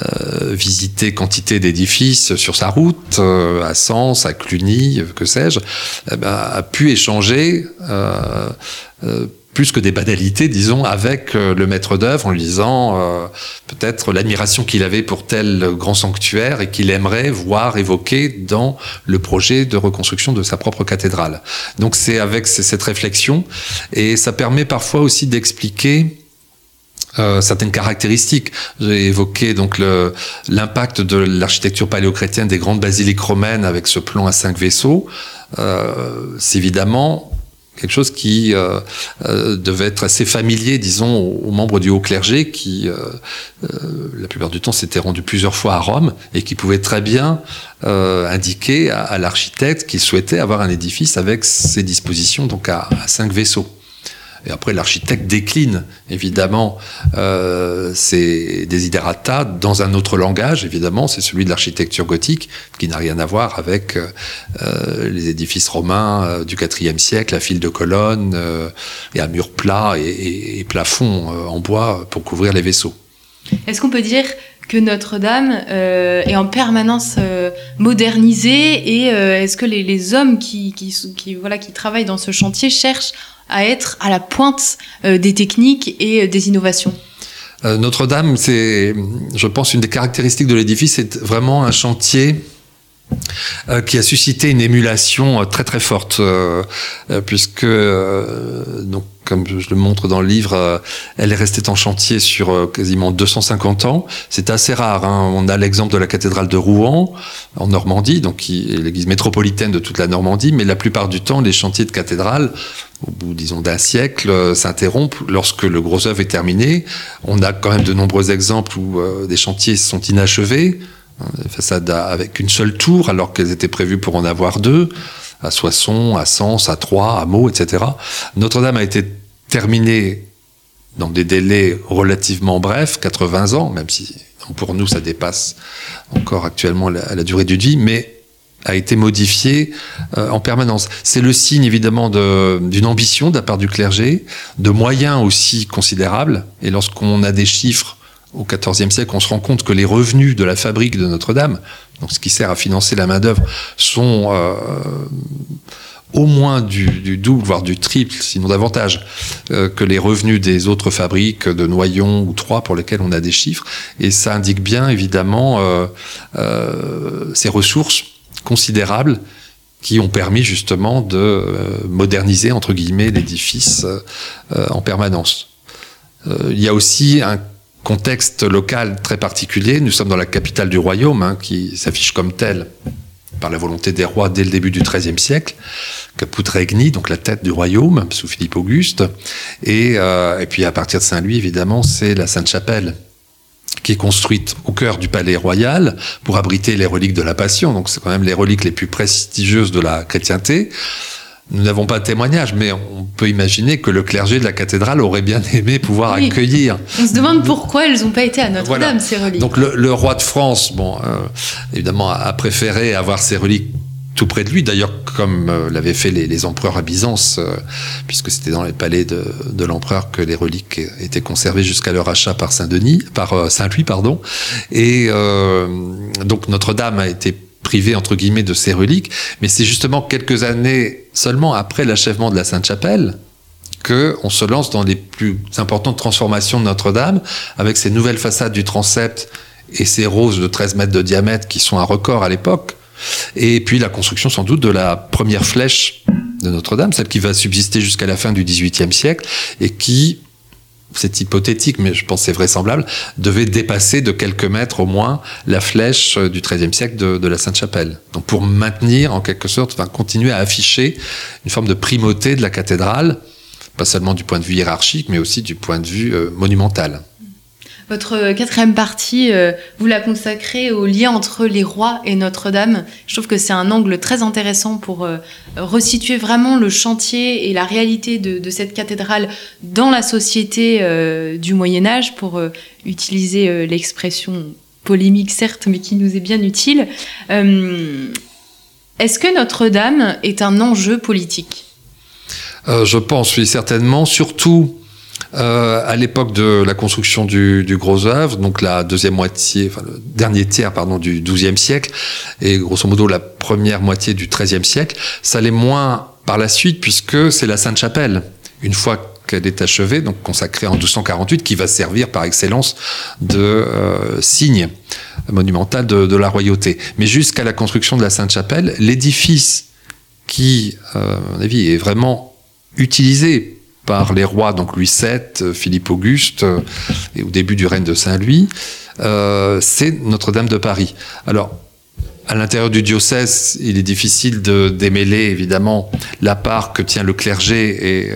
euh, visiter quantité d'édifices sur sa route, euh, à Sens, à Cluny, que sais-je, eh ben, a pu échanger euh, plus que des banalités, disons, avec le maître d'œuvre en lui disant peut-être l'admiration qu'il avait pour tel grand sanctuaire et qu'il aimerait voir évoqué dans le projet de reconstruction de sa propre cathédrale. Donc c'est avec cette réflexion et ça permet parfois aussi d'expliquer euh, certaines caractéristiques. J'ai évoqué donc l'impact de l'architecture paléochrétienne des grandes basiliques romaines avec ce plan à cinq vaisseaux. Euh, c'est évidemment quelque chose qui euh, euh, devait être assez familier, disons, aux, membres du haut clergé qui, la plupart du temps, s'étaient rendus plusieurs fois à Rome et qui pouvaient très bien indiquer à, l'architecte qu'il souhaitait avoir un édifice avec ses dispositions donc à cinq vaisseaux. Et après, l'architecte décline évidemment euh, desiderata dans un autre langage, évidemment, c'est celui de l'architecture gothique, qui n'a rien à voir avec euh, les édifices romains euh, du IVe siècle, à fil de colonnes euh, et à murs plats et, et, et plafonds euh, en bois pour couvrir les vaisseaux. Est-ce qu'on peut dire que Notre-Dame euh, est en permanence euh, modernisée et est-ce que les, hommes qui, qui, voilà, qui travaillent dans ce chantier cherchent à être à la pointe des techniques et des innovations? Notre-Dame, c'est, je pense, une des caractéristiques de l'édifice, c'est vraiment un chantier euh, qui a suscité une émulation euh, très très forte, euh, puisque donc comme je le montre dans le livre, elle est restée en chantier sur quasiment 250 ans. C'est assez rare. Hein. On a l'exemple de la cathédrale de Rouen en Normandie, donc qui est l'église métropolitaine de toute la Normandie, mais la plupart du temps, les chantiers de cathédrale, au bout disons d'un siècle, s'interrompent lorsque le gros œuvre est terminé. On a quand même de nombreux exemples où des chantiers sont inachevés des façades avec une seule tour, alors qu'elles étaient prévues pour en avoir deux, à Soissons, à Sens, à Troyes, à Meaux, etc. Notre-Dame a été terminée dans des délais relativement brefs, 80 ans, même si pour nous ça dépasse encore actuellement la, durée du vie, mais a été modifiée euh, en permanence. C'est le signe évidemment d'une ambition de la part du clergé, de moyens aussi considérables, et lorsqu'on a des chiffres au XIVe siècle, on se rend compte que les revenus de la fabrique de Notre-Dame, donc ce qui sert à financer la main-d'œuvre, sont euh, au moins du, double, voire du triple, sinon davantage, euh, que les revenus des autres fabriques de Noyon ou Troyes pour lesquels on a des chiffres. Et ça indique bien, évidemment, euh, ces ressources considérables qui ont permis justement de moderniser, entre guillemets, l'édifice en permanence. il y a aussi un contexte local très particulier. Nous sommes dans la capitale du royaume, hein, qui s'affiche comme telle par la volonté des rois dès le début du XIIIe siècle, Caput Regni, donc la tête du royaume, sous Philippe Auguste. Et, euh, et puis à partir de Saint-Louis, évidemment, c'est la Sainte-Chapelle qui est construite au cœur du palais royal pour abriter les reliques de la Passion. Donc c'est quand même les reliques les plus prestigieuses de la chrétienté. Nous n'avons pas de témoignage, mais on peut imaginer que le clergé de la cathédrale aurait bien aimé pouvoir accueillir. On se demande pourquoi elles n'ont pas été à Notre-Dame, ces reliques. Donc le, roi de France, bon, euh, évidemment, a préféré avoir ces reliques tout près de lui, d'ailleurs comme euh, l'avaient fait les, empereurs à Byzance, euh, puisque c'était dans les palais de, de l'empereur que les reliques étaient conservées jusqu'à leur achat par Saint-Denis, par Saint-Louis, pardon. Et donc Notre-Dame a été privé entre guillemets de ses reliques, mais c'est justement quelques années seulement après l'achèvement de la Sainte-Chapelle que on se lance dans les plus importantes transformations de Notre-Dame avec ces nouvelles façades du transept et ces roses de 13 mètres de diamètre qui sont un record à l'époque. Et puis la construction sans doute de la première flèche de Notre-Dame, celle qui va subsister jusqu'à la fin du XVIIIe siècle et qui, c'est hypothétique, mais je pense c'est vraisemblable, devait dépasser de quelques mètres au moins la flèche euh, du XIIIe siècle de, la Sainte-Chapelle. Donc pour maintenir, en quelque sorte, enfin, continuer à afficher une forme de primauté de la cathédrale, pas seulement du point de vue hiérarchique, mais aussi du point de vue euh, monumental. Votre quatrième partie, euh, vous la consacrez au lien entre les rois et Notre-Dame. Je trouve que c'est un angle très intéressant pour euh, resituer vraiment le chantier et la réalité de, cette cathédrale dans la société euh, du Moyen Âge, pour utiliser l'expression polémique certes, mais qui nous est bien utile. Est-ce que Notre-Dame est un enjeu politique? Je pense, oui, certainement, surtout euh, à l'époque de la construction du, du, gros œuvre, donc la deuxième moitié, enfin le dernier tiers pardon du XIIe siècle et grosso modo la première moitié du XIIIe siècle, ça l'est moins par la suite puisque c'est la Sainte-Chapelle. Une fois qu'elle est achevée, donc consacrée en 1248, qui va servir par excellence de euh, signe monumental de, de, la royauté. Mais jusqu'à la construction de la Sainte-Chapelle, l'édifice qui, euh, à mon avis, est vraiment utilisé par les rois, donc Louis VII, euh, Philippe Auguste, euh, et au début du règne de Saint-Louis, euh, c'est Notre-Dame de Paris. Alors, à l'intérieur du diocèse, il est difficile de démêler évidemment la part que tient le clergé et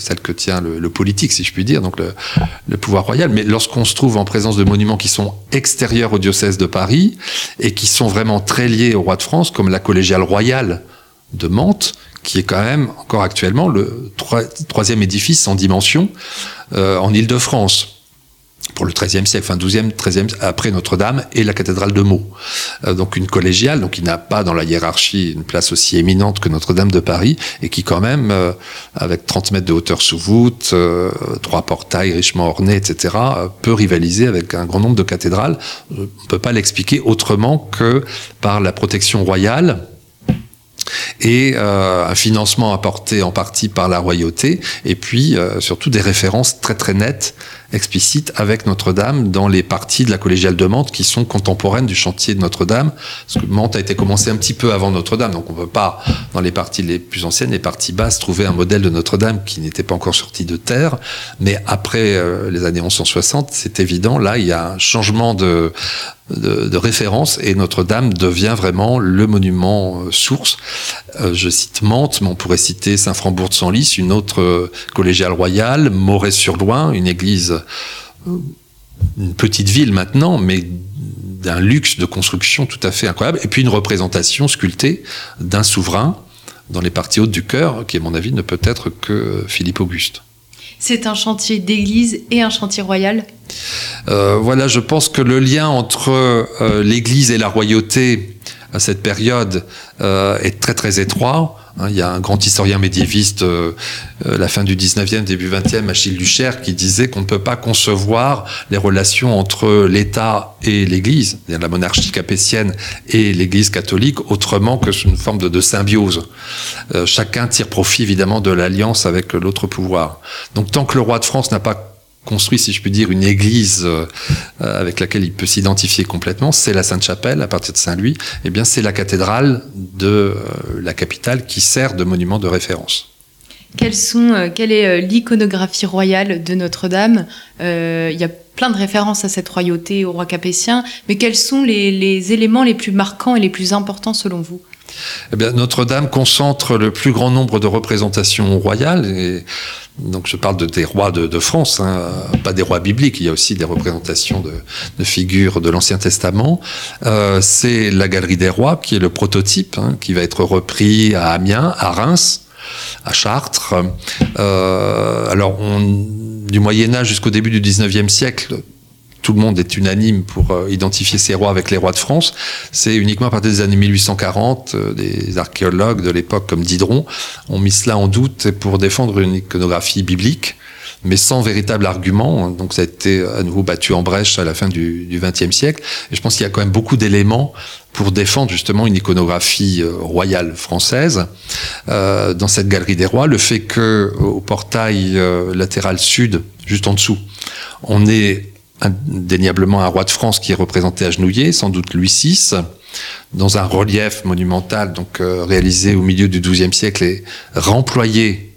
celle que tient le, politique, si je puis dire, donc le, pouvoir royal. Mais lorsqu'on se trouve en présence de monuments qui sont extérieurs au diocèse de Paris et qui sont vraiment très liés au roi de France, comme la collégiale royale de Mantes, qui est quand même encore actuellement le troisième édifice en dimension euh, en Île-de-France. pour le XIIIe siècle, fin XIIe, XIIIe, après Notre-Dame et la cathédrale de Meaux. Euh, donc une collégiale, donc qui n'a pas dans la hiérarchie une place aussi éminente que Notre-Dame de Paris, et qui quand même, euh, avec 30 mètres de hauteur sous voûte, euh, trois portails richement ornés, etc., peut rivaliser avec un grand nombre de cathédrales. On ne peut pas l'expliquer autrement que par la protection royale et euh, un financement apporté en partie par la royauté, et puis euh, surtout des références très très nettes, explicites avec Notre-Dame dans les parties de la collégiale de Mantes qui sont contemporaines du chantier de Notre-Dame, parce que Mantes a été commencé un petit peu avant Notre-Dame, donc on ne peut pas, dans les parties les plus anciennes, les parties basses, trouver un modèle de Notre-Dame qui n'était pas encore sorti de terre, mais après euh, les années 1160, c'est évident, là il y a un changement de, référence et Notre-Dame devient vraiment le monument euh, source. Euh, je cite Mantes, mais on pourrait citer Saint-Frambourg de Senlis, une autre collégiale royale, Moret-sur-Loing, une église, une petite ville maintenant, mais d'un luxe de construction tout à fait incroyable, et puis une représentation sculptée d'un souverain dans les parties hautes du cœur, qui à mon avis ne peut être que Philippe Auguste. C'est un chantier d'église et un chantier royal? Euh, Voilà, je pense que le lien entre euh, l'église et la royauté à cette période euh, est très très étroit. Hein, il y a un grand historien médiéviste, euh, euh, la fin du 19e, début 20e, Achille Lucher, qui disait qu'on ne peut pas concevoir les relations entre l'État et l'Église, la monarchie capétienne et l'Église catholique, autrement que sous une forme de, de symbiose. Euh, chacun tire profit évidemment de l'alliance avec l'autre pouvoir. Donc tant que le roi de France n'a pas construit, si je puis dire, une église euh, avec laquelle il peut s'identifier complètement, c'est la Sainte-Chapelle à partir de Saint-Louis, eh bien c'est la cathédrale de euh, la capitale qui sert de monument de référence. Quelles sont, euh, quelle est l'iconographie royale de Notre-Dame? Il y a plein de références à cette royauté, au roi capétien, mais quels sont les éléments les plus marquants et les plus importants selon vous? Eh bien, Notre-Dame concentre le plus grand nombre de représentations royales. Donc, je parle de, des rois de, France, hein, pas des rois bibliques. Il y a aussi des représentations de, figures de l'Ancien Testament. Euh, c'est la Galerie des Rois qui est le prototype, hein, qui va être repris à Amiens, à Reims, à Chartres. Euh, alors, du Moyen Âge jusqu'au début du 19e siècle, tout le monde est unanime pour euh, identifier ces rois avec les rois de France, c'est uniquement à partir des années 1840, euh, des archéologues de l'époque comme Diderot ont mis cela en doute pour défendre une iconographie biblique, mais sans véritable argument. Donc ça a été à nouveau battu en brèche à la fin du XXe siècle. Et je pense qu'il y a quand même beaucoup d'éléments pour défendre justement une iconographie euh, royale française. Euh, dans cette galerie des rois, le fait que au portail euh, latéral sud, juste en dessous, on est indéniablement un roi de France qui est représenté agenouillé, sans doute Louis VI, dans un relief monumental donc euh, réalisé au milieu du XIIe siècle et remployé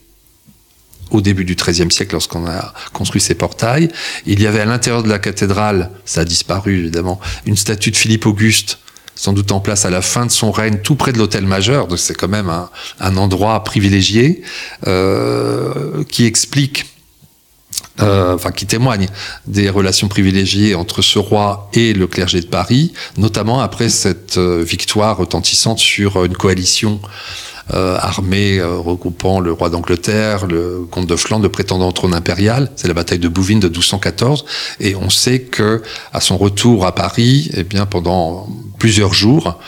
au début du XIIIe siècle lorsqu'on a construit ces portails. Il y avait à l'intérieur de la cathédrale, ça a disparu évidemment, une statue de Philippe Auguste sans doute en place à la fin de son règne, tout près de l'hôtel majeur, donc c'est quand même un, endroit privilégié, euh, qui explique euh, enfin qui témoigne des relations privilégiées entre ce roi et le clergé de Paris, notamment après cette euh, victoire retentissante sur une coalition euh, armée euh, regroupant le roi d'Angleterre, le comte de Flandre, le prétendant au trône impérial. C'est la bataille de Bouvines de 1214. Et on sait que à son retour à Paris, eh bien pendant plusieurs jours,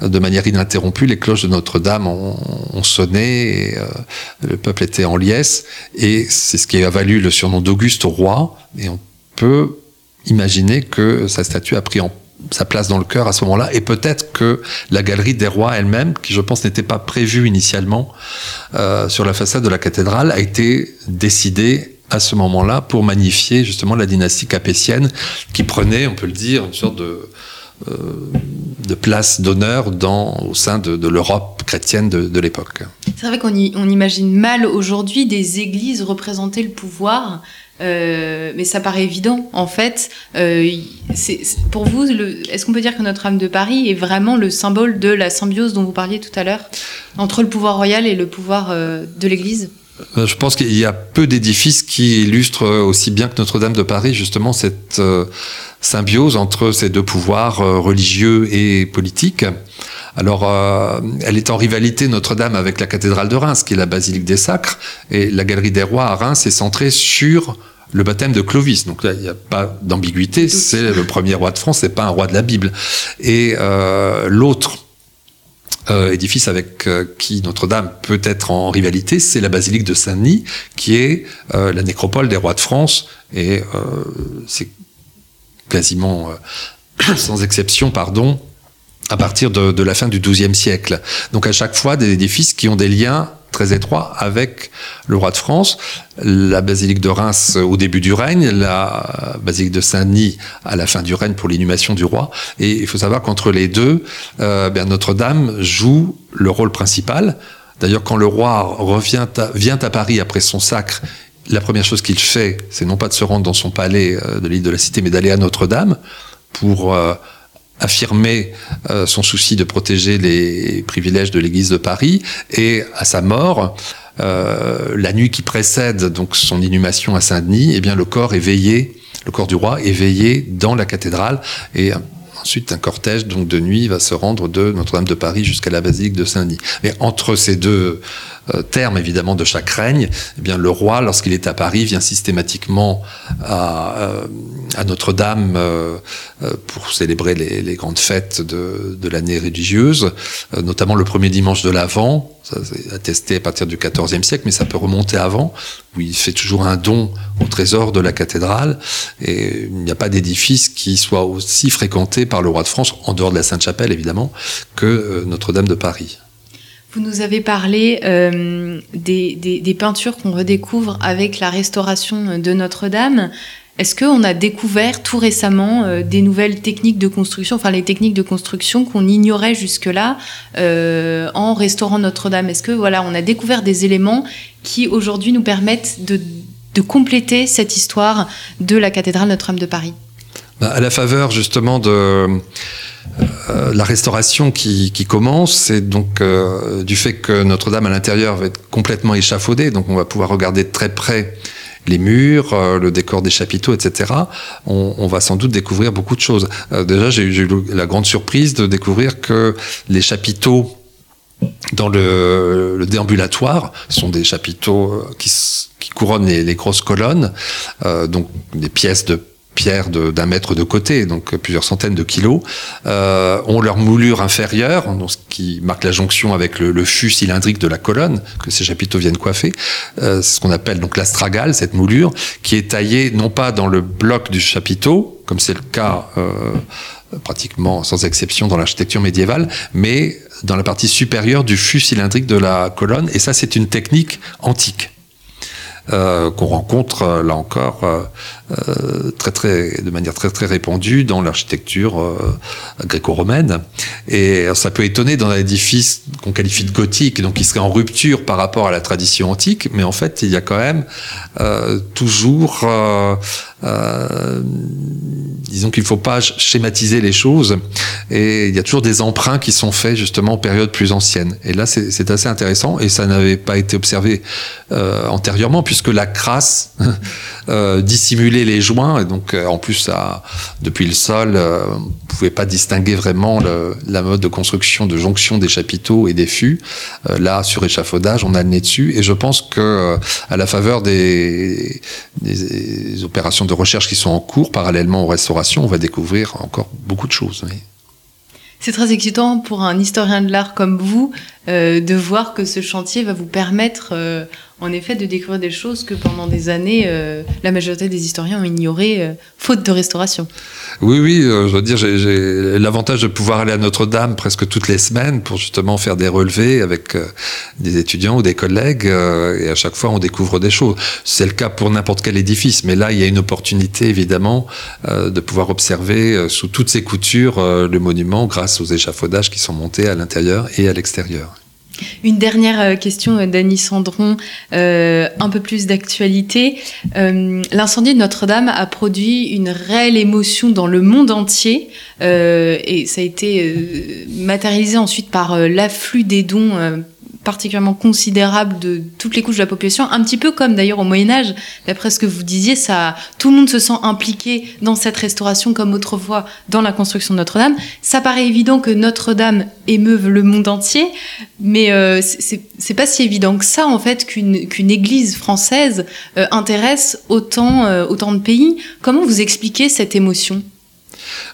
de manière ininterrompue, les cloches de Notre-Dame ont, sonné, euh, le peuple était en liesse, et c'est ce qui a valu le surnom d'Auguste au roi, et on peut imaginer que sa statue a pris en sa place dans le cœur à ce moment-là, et peut-être que la galerie des rois elle-même, qui je pense n'était pas prévue initialement euh, sur la façade de la cathédrale, a été décidée à ce moment-là pour magnifier justement la dynastie capétienne, qui prenait, on peut le dire, une sorte de euh, de place d'honneur au sein de, l'Europe chrétienne de, l'époque. C'est vrai qu'on on imagine mal aujourd'hui des églises représenter le pouvoir euh, mais ça paraît évident. En fait, euh, pour vous, est-ce qu'on peut dire que Notre-Dame de Paris est vraiment le symbole de la symbiose dont vous parliez tout à l'heure entre le pouvoir royal et le pouvoir euh, de l'Église? Je pense qu'il y a peu d'édifices qui illustrent aussi bien que Notre-Dame de Paris justement cette symbiose entre ces deux pouvoirs religieux et politiques. Alors, euh, elle est en rivalité Notre-Dame avec la cathédrale de Reims, qui est la basilique des Sacres, et la galerie des rois à Reims est centrée sur le baptême de Clovis. Donc là, il n'y a pas d'ambiguïté, c'est le premier roi de France, c'est pas un roi de la Bible. Et euh, l'autre euh, édifice avec euh, qui Notre-Dame peut être en rivalité, c'est la basilique de Saint-Denis, qui est la nécropole des rois de France, et c'est quasiment, sans exception, pardon, à partir de, de, la fin du XIIe siècle. Donc à chaque fois des édifices qui ont des liens très étroit avec le roi de France, la basilique de Reims au début du règne, la basilique de Saint-Denis à la fin du règne pour l'inhumation du roi. Et il faut savoir qu'entre les deux, euh, Notre-Dame joue le rôle principal. D'ailleurs, quand le roi revient vient à Paris après son sacre, la première chose qu'il fait, c'est non pas de se rendre dans son palais euh, de l'île de la Cité, mais d'aller à Notre-Dame pour euh, affirmer euh, son souci de protéger les privilèges de l'Église de Paris et à sa mort, euh, la nuit qui précède donc son inhumation à Saint-Denis, eh bien le corps est veillé, le corps du roi est veillé dans la cathédrale et Ensuite, un cortège donc de nuit va se rendre de Notre-Dame de Paris jusqu'à la basilique de Saint-Denis. Mais entre ces deux euh, termes, évidemment, de chaque règne, eh bien, le roi, lorsqu'il est à Paris, vient systématiquement à, euh, Notre-Dame euh, pour célébrer les, grandes fêtes de, de l'année religieuse, notamment le premier dimanche de l'Avent, ça attesté à partir du XIVe siècle, mais ça peut remonter avant, où il fait toujours un don au trésor de la cathédrale, et il n'y a pas d'édifice qui soit aussi fréquenté par le roi de France, en dehors de la Sainte-Chapelle évidemment, que Notre-Dame de Paris. Vous nous avez parlé euh, des, peintures qu'on redécouvre avec la restauration de Notre-Dame. Est-ce qu'on a découvert tout récemment euh, des nouvelles techniques de construction, enfin les techniques de construction qu'on ignorait jusque-là euh, en restaurant Notre-Dame? Est-ce que voilà, on a découvert des éléments qui aujourd'hui nous permettent de, compléter cette histoire de la cathédrale Notre-Dame de Paris? Bah, À la faveur justement de euh, la restauration qui, commence, c'est donc du fait que Notre-Dame à l'intérieur va être complètement échafaudée, donc on va pouvoir regarder de très près les murs, euh, le décor des chapiteaux, etc. On, va sans doute découvrir beaucoup de choses. déjà, j'ai eu la grande surprise de découvrir que les chapiteaux dans le, déambulatoire sont des chapiteaux qui, couronnent les, grosses colonnes, donc des pièces de pierres d'un mètre de côté, donc plusieurs centaines de kilos, euh, ont leur moulure inférieure, donc ce qui marque la jonction avec le, fût cylindrique de la colonne que ces chapiteaux viennent coiffer, euh, ce qu'on appelle donc l'astragale, cette moulure, qui est taillée non pas dans le bloc du chapiteau, comme c'est le cas euh, pratiquement sans exception dans l'architecture médiévale, mais dans la partie supérieure du fût cylindrique de la colonne, et ça c'est une technique antique. Euh, qu'on rencontre euh, là encore euh, très très de manière très très répandue dans l'architecture gréco-romaine. Et ça peut étonner dans un édifice qu'on qualifie de gothique donc qui serait en rupture par rapport à la tradition antique mais en fait il y a quand même toujours disons qu'il ne faut pas schématiser les choses et il y a toujours des emprunts qui sont faits justement en période plus ancienne. Et là c'est assez intéressant et ça n'avait pas été observé antérieurement puisque que la crasse euh, dissimulait les joints et donc euh, en plus depuis le sol, euh, on ne pouvait pas distinguer vraiment la mode de construction, de jonction des chapiteaux et des fûts. là, sur échafaudage, on a le nez dessus et je pense que à la faveur des, opérations de recherche qui sont en cours parallèlement aux restaurations, on va découvrir encore beaucoup de choses. C'est très excitant pour un historien de l'art comme vous de voir que ce chantier va vous permettre en effet de découvrir des choses que pendant des années, euh, la majorité des historiens ont ignorées, euh, faute de restauration. Oui, oui, euh, je veux dire, j'ai l'avantage de pouvoir aller à Notre-Dame presque toutes les semaines pour justement faire des relevés avec des étudiants ou des collègues, et à chaque fois on découvre des choses. C'est le cas pour n'importe quel édifice, mais là il y a une opportunité évidemment de pouvoir observer sous toutes ses coutures le monument grâce aux échafaudages qui sont montés à l'intérieur et à l'extérieur. Une dernière euh, question euh, d'Annie Sandron, euh, un peu plus d'actualité. L'incendie de Notre-Dame a produit une réelle émotion dans le monde entier et ça a été matérialisé ensuite par l'afflux des dons particulièrement considérable de toutes les couches de la population, un petit peu comme d'ailleurs au Moyen Âge, d'après ce que vous disiez, ça, tout le monde se sent impliqué dans cette restauration comme autrefois dans la construction de Notre-Dame. Ça paraît évident que Notre-Dame émeuve le monde entier, mais euh, c'est pas si évident que ça en fait qu'une qu'une église française euh, intéresse autant euh, autant de pays. Comment vous expliquez cette émotion?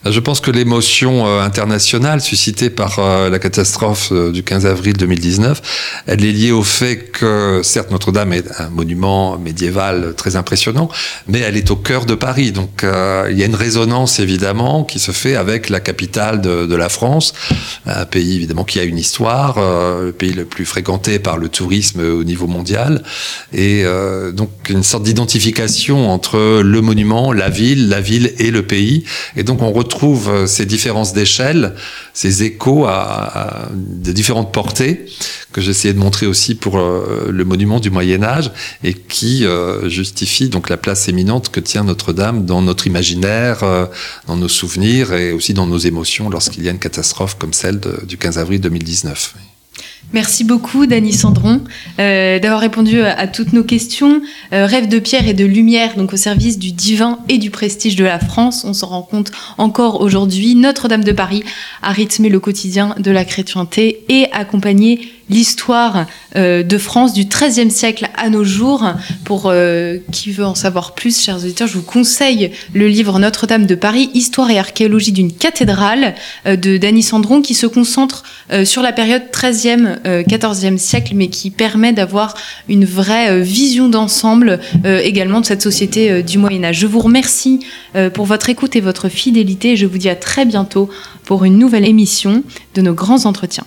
Je pense que l'émotion euh, internationale suscitée par euh, la catastrophe euh, du 15 avril 2019, elle est liée au fait que, certes, Notre-Dame est un monument médiéval très impressionnant, mais elle est au cœur de Paris. Donc, il y a une résonance, évidemment, qui se fait avec la capitale de, la France, un pays, évidemment, qui a une histoire, le pays le plus fréquenté par le tourisme au niveau mondial, et donc une sorte d'identification entre le monument, la ville, la ville et le pays. Et donc, on retrouve euh, ces différences d'échelle, ces échos à, de différentes portées que j'essayais de montrer aussi pour euh, le monument du Moyen Âge et qui euh, justifie donc la place éminente que tient Notre-Dame dans notre imaginaire, dans nos souvenirs et aussi dans nos émotions lorsqu'il y a une catastrophe comme celle du 15 avril 2019. Merci beaucoup, Dany Sandron, euh, d'avoir répondu à, toutes nos questions. Euh, rêve de pierre et de lumière, donc au service du divin et du prestige de la France. On s'en rend compte encore aujourd'hui. Notre-Dame de Paris a rythmé le quotidien de la chrétienté et accompagné l'histoire euh, de France du XIIIe siècle à nos jours. Pour euh, qui veut en savoir plus, chers auditeurs, je vous conseille le livre Notre-Dame de Paris, Histoire et archéologie d'une cathédrale euh, de Dany Sandron, qui se concentre sur la période XIIIe, XIVe siècle, mais qui permet d'avoir une vraie vision d'ensemble également de cette société du Moyen Âge. Je vous remercie pour votre écoute et votre fidélité. Et je vous dis à très bientôt pour une nouvelle émission de nos grands entretiens.